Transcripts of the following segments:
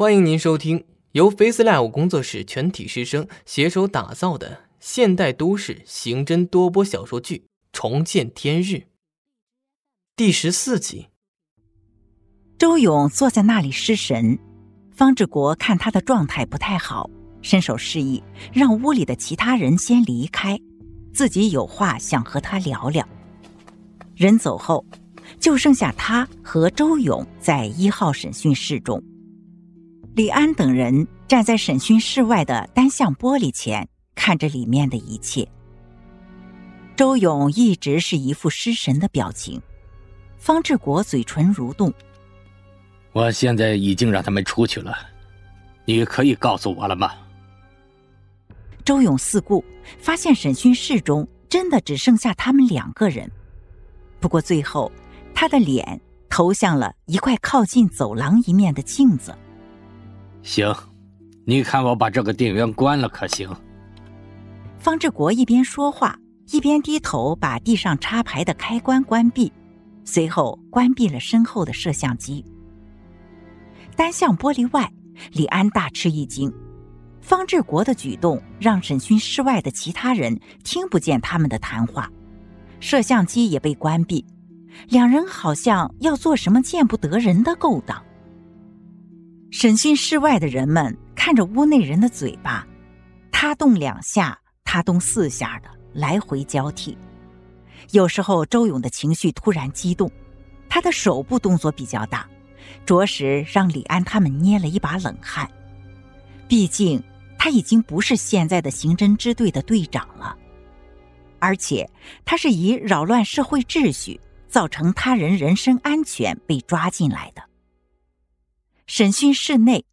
欢迎您收听由 FaceLive 工作室全体师生携手打造的现代都市刑侦多播小说剧《重见天日》第十四集。周勇坐在那里失神，方志国看他的状态不太好，伸手示意让屋里的其他人先离开，自己有话想和他聊聊。人走后，就剩下他和周勇在一号审讯室中。李安等人站在审讯室外的单向玻璃前，看着里面的一切。周勇一直是一副失神的表情，方志国嘴唇蠕动。我现在已经让他们出去了，你可以告诉我了吗？周勇四顾，发现审讯室中真的只剩下他们两个人。不过最后，他的脸投向了一块靠近走廊一面的镜子。行，你看我把这个电源关了可行？方志国一边说话，一边低头把地上插排的开关关闭，随后关闭了身后的摄像机。单向玻璃外，李安大吃一惊，方志国的举动让审讯室外的其他人听不见他们的谈话，摄像机也被关闭，两人好像要做什么见不得人的勾当。审讯室外的人们看着屋内人的嘴巴，他动两下，他动四下的来回交替。有时候周勇的情绪突然激动，他的手部动作比较大，着实让李安他们捏了一把冷汗。毕竟他已经不是现在的刑侦支队的队长了，而且他是以扰乱社会秩序、造成他人人身安全被抓进来的。审讯室内，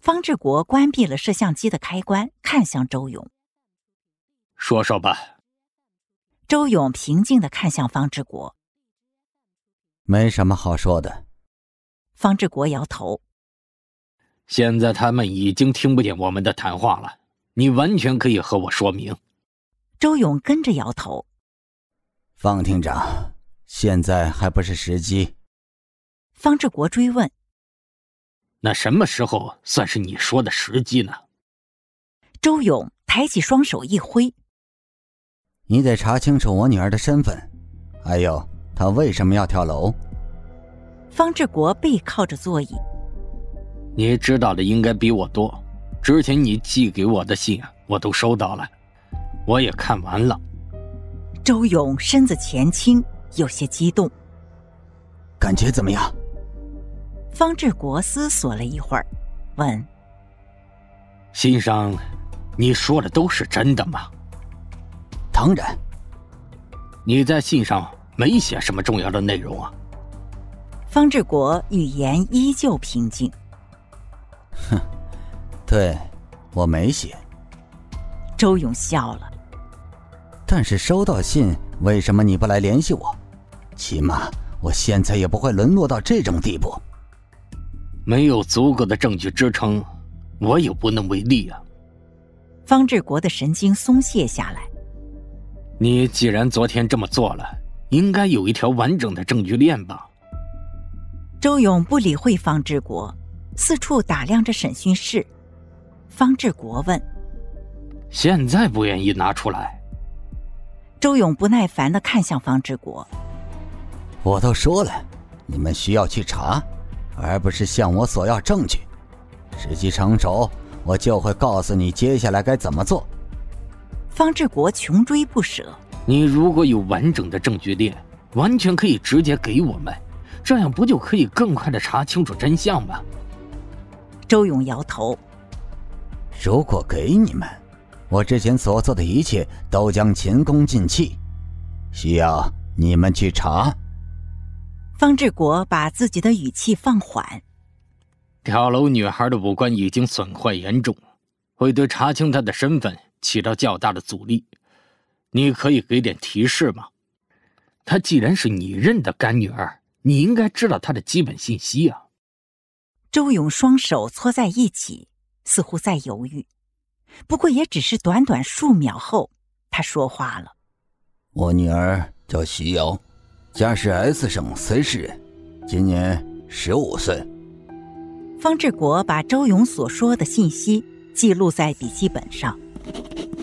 方志国关闭了摄像机的开关，看向周勇：“说说吧。”周勇平静的看向方志国：“没什么好说的。”方志国摇头：“现在他们已经听不见我们的谈话了，你完全可以和我说明。”周勇跟着摇头：“方厅长，现在还不是时机。”方志国追问。那什么时候算是你说的时机呢？周勇抬起双手一挥：“你得查清楚我女儿的身份，还有她为什么要跳楼。”方志国背靠着座椅：“你知道的应该比我多。之前你寄给我的信我都收到了，我也看完了。”周勇身子前倾，有些激动：“感觉怎么样？”方志国思索了一会儿，问：“信上你说的都是真的吗？”“当然。”“你在信上没写什么重要的内容啊？”方志国语言依旧平静。“哼，对，我没写。”周勇笑了。“但是收到信，为什么你不来联系我？起码我现在也不会沦落到这种地步。”没有足够的证据支撑，我也无能为力啊。方志国的神经松懈下来。你既然昨天这么做了，应该有一条完整的证据链吧？周勇不理会方志国，四处打量着审讯室。方志国问：“现在不愿意拿出来？”周勇不耐烦的看向方志国：“我都说了，你们需要去查。”而不是向我索要证据，时机成熟，我就会告诉你接下来该怎么做。方志国穷追不舍。你如果有完整的证据链，完全可以直接给我们，这样不就可以更快的查清楚真相吗？周勇摇头。如果给你们，我之前所做的一切都将前功尽弃，需要你们去查。方志国把自己的语气放缓。跳楼女孩的五官已经损坏严重，会对查清她的身份起到较大的阻力。你可以给点提示吗？她既然是你认的干女儿，你应该知道她的基本信息啊。周勇双手搓在一起，似乎在犹豫。不过也只是短短数秒后，他说话了：“我女儿叫徐瑶。”家是 S 省 C 市人，今年十五岁。方志国把周勇所说的信息记录在笔记本上，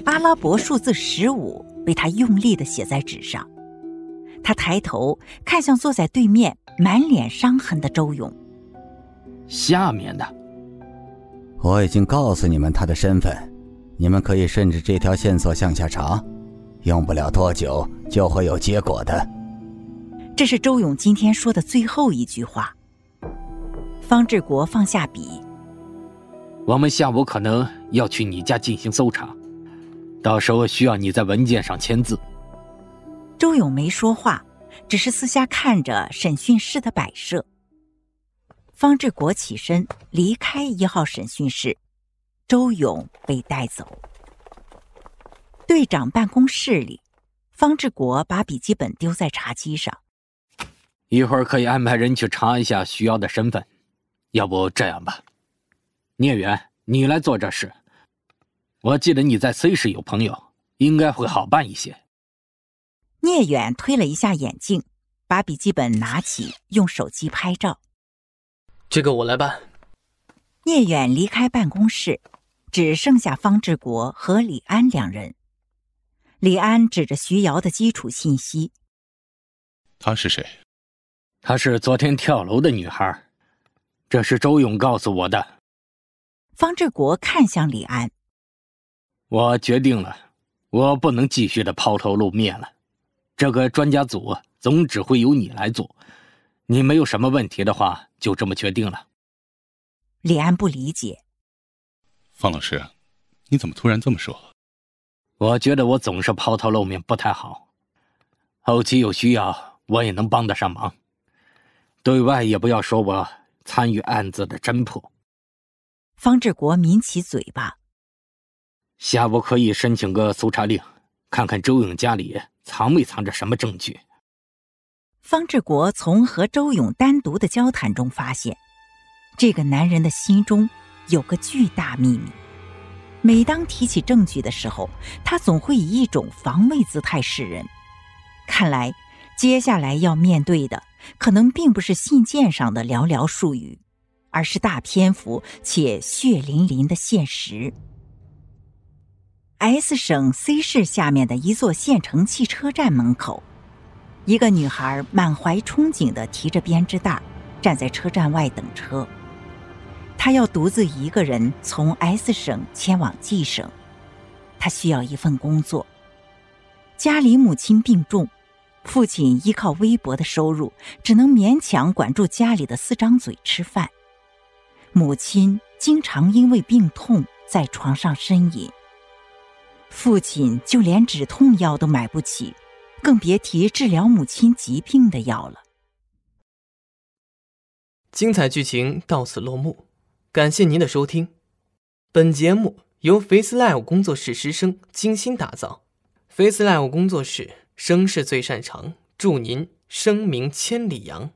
阿拉伯数字十五被他用力的写在纸上。他抬头看向坐在对面、满脸伤痕的周勇。下面的，我已经告诉你们他的身份，你们可以顺着这条线索向下查，用不了多久就会有结果的。这是周勇今天说的最后一句话。方志国放下笔。我们下午可能要去你家进行搜查，到时候需要你在文件上签字。周勇没说话，只是私下看着审讯室的摆设。方志国起身离开一号审讯室，周勇被带走。队长办公室里，方志国把笔记本丢在茶几上。一会儿可以安排人去查一下徐瑶的身份。要不这样吧，聂远，你来做这事。我记得你在 C 市有朋友，应该会好办一些。聂远推了一下眼镜，把笔记本拿起，用手机拍照。这个我来办。聂远离开办公室，只剩下方志国和李安两人。李安指着徐瑶的基础信息：“他是谁？她是昨天跳楼的女孩。”这是周勇告诉我的。方志国看向李安，我决定了，我不能继续的抛头露面了。这个专家组总指挥由你来做，你没有什么问题的话，就这么决定了。李安不理解，方老师，你怎么突然这么说？我觉得我总是抛头露面不太好，后期有需要我也能帮得上忙，对外也不要说我。参与案子的侦破，方志国抿起嘴巴。下午可以申请个搜查令，看看周勇家里藏没藏着什么证据。方志国从和周勇单独的交谈中发现，这个男人的心中有个巨大秘密。每当提起证据的时候，他总会以一种防卫姿态示人。看来，接下来要面对的。可能并不是信件上的寥寥数语，而是大篇幅且血淋淋的现实。S 省 C 市下面的一座县城汽车站门口，一个女孩满怀憧憬的提着编织袋，站在车站外等车。她要独自一个人从 S 省前往 G 省，她需要一份工作。家里母亲病重。父亲依靠微薄的收入，只能勉强管住家里的四张嘴吃饭。母亲经常因为病痛在床上呻吟。父亲就连止痛药都买不起，更别提治疗母亲疾病的药了。精彩剧情到此落幕，感谢您的收听。本节目由 Face Live 工作室师生精心打造，Face Live 工作室。声是最擅长，祝您声名千里扬。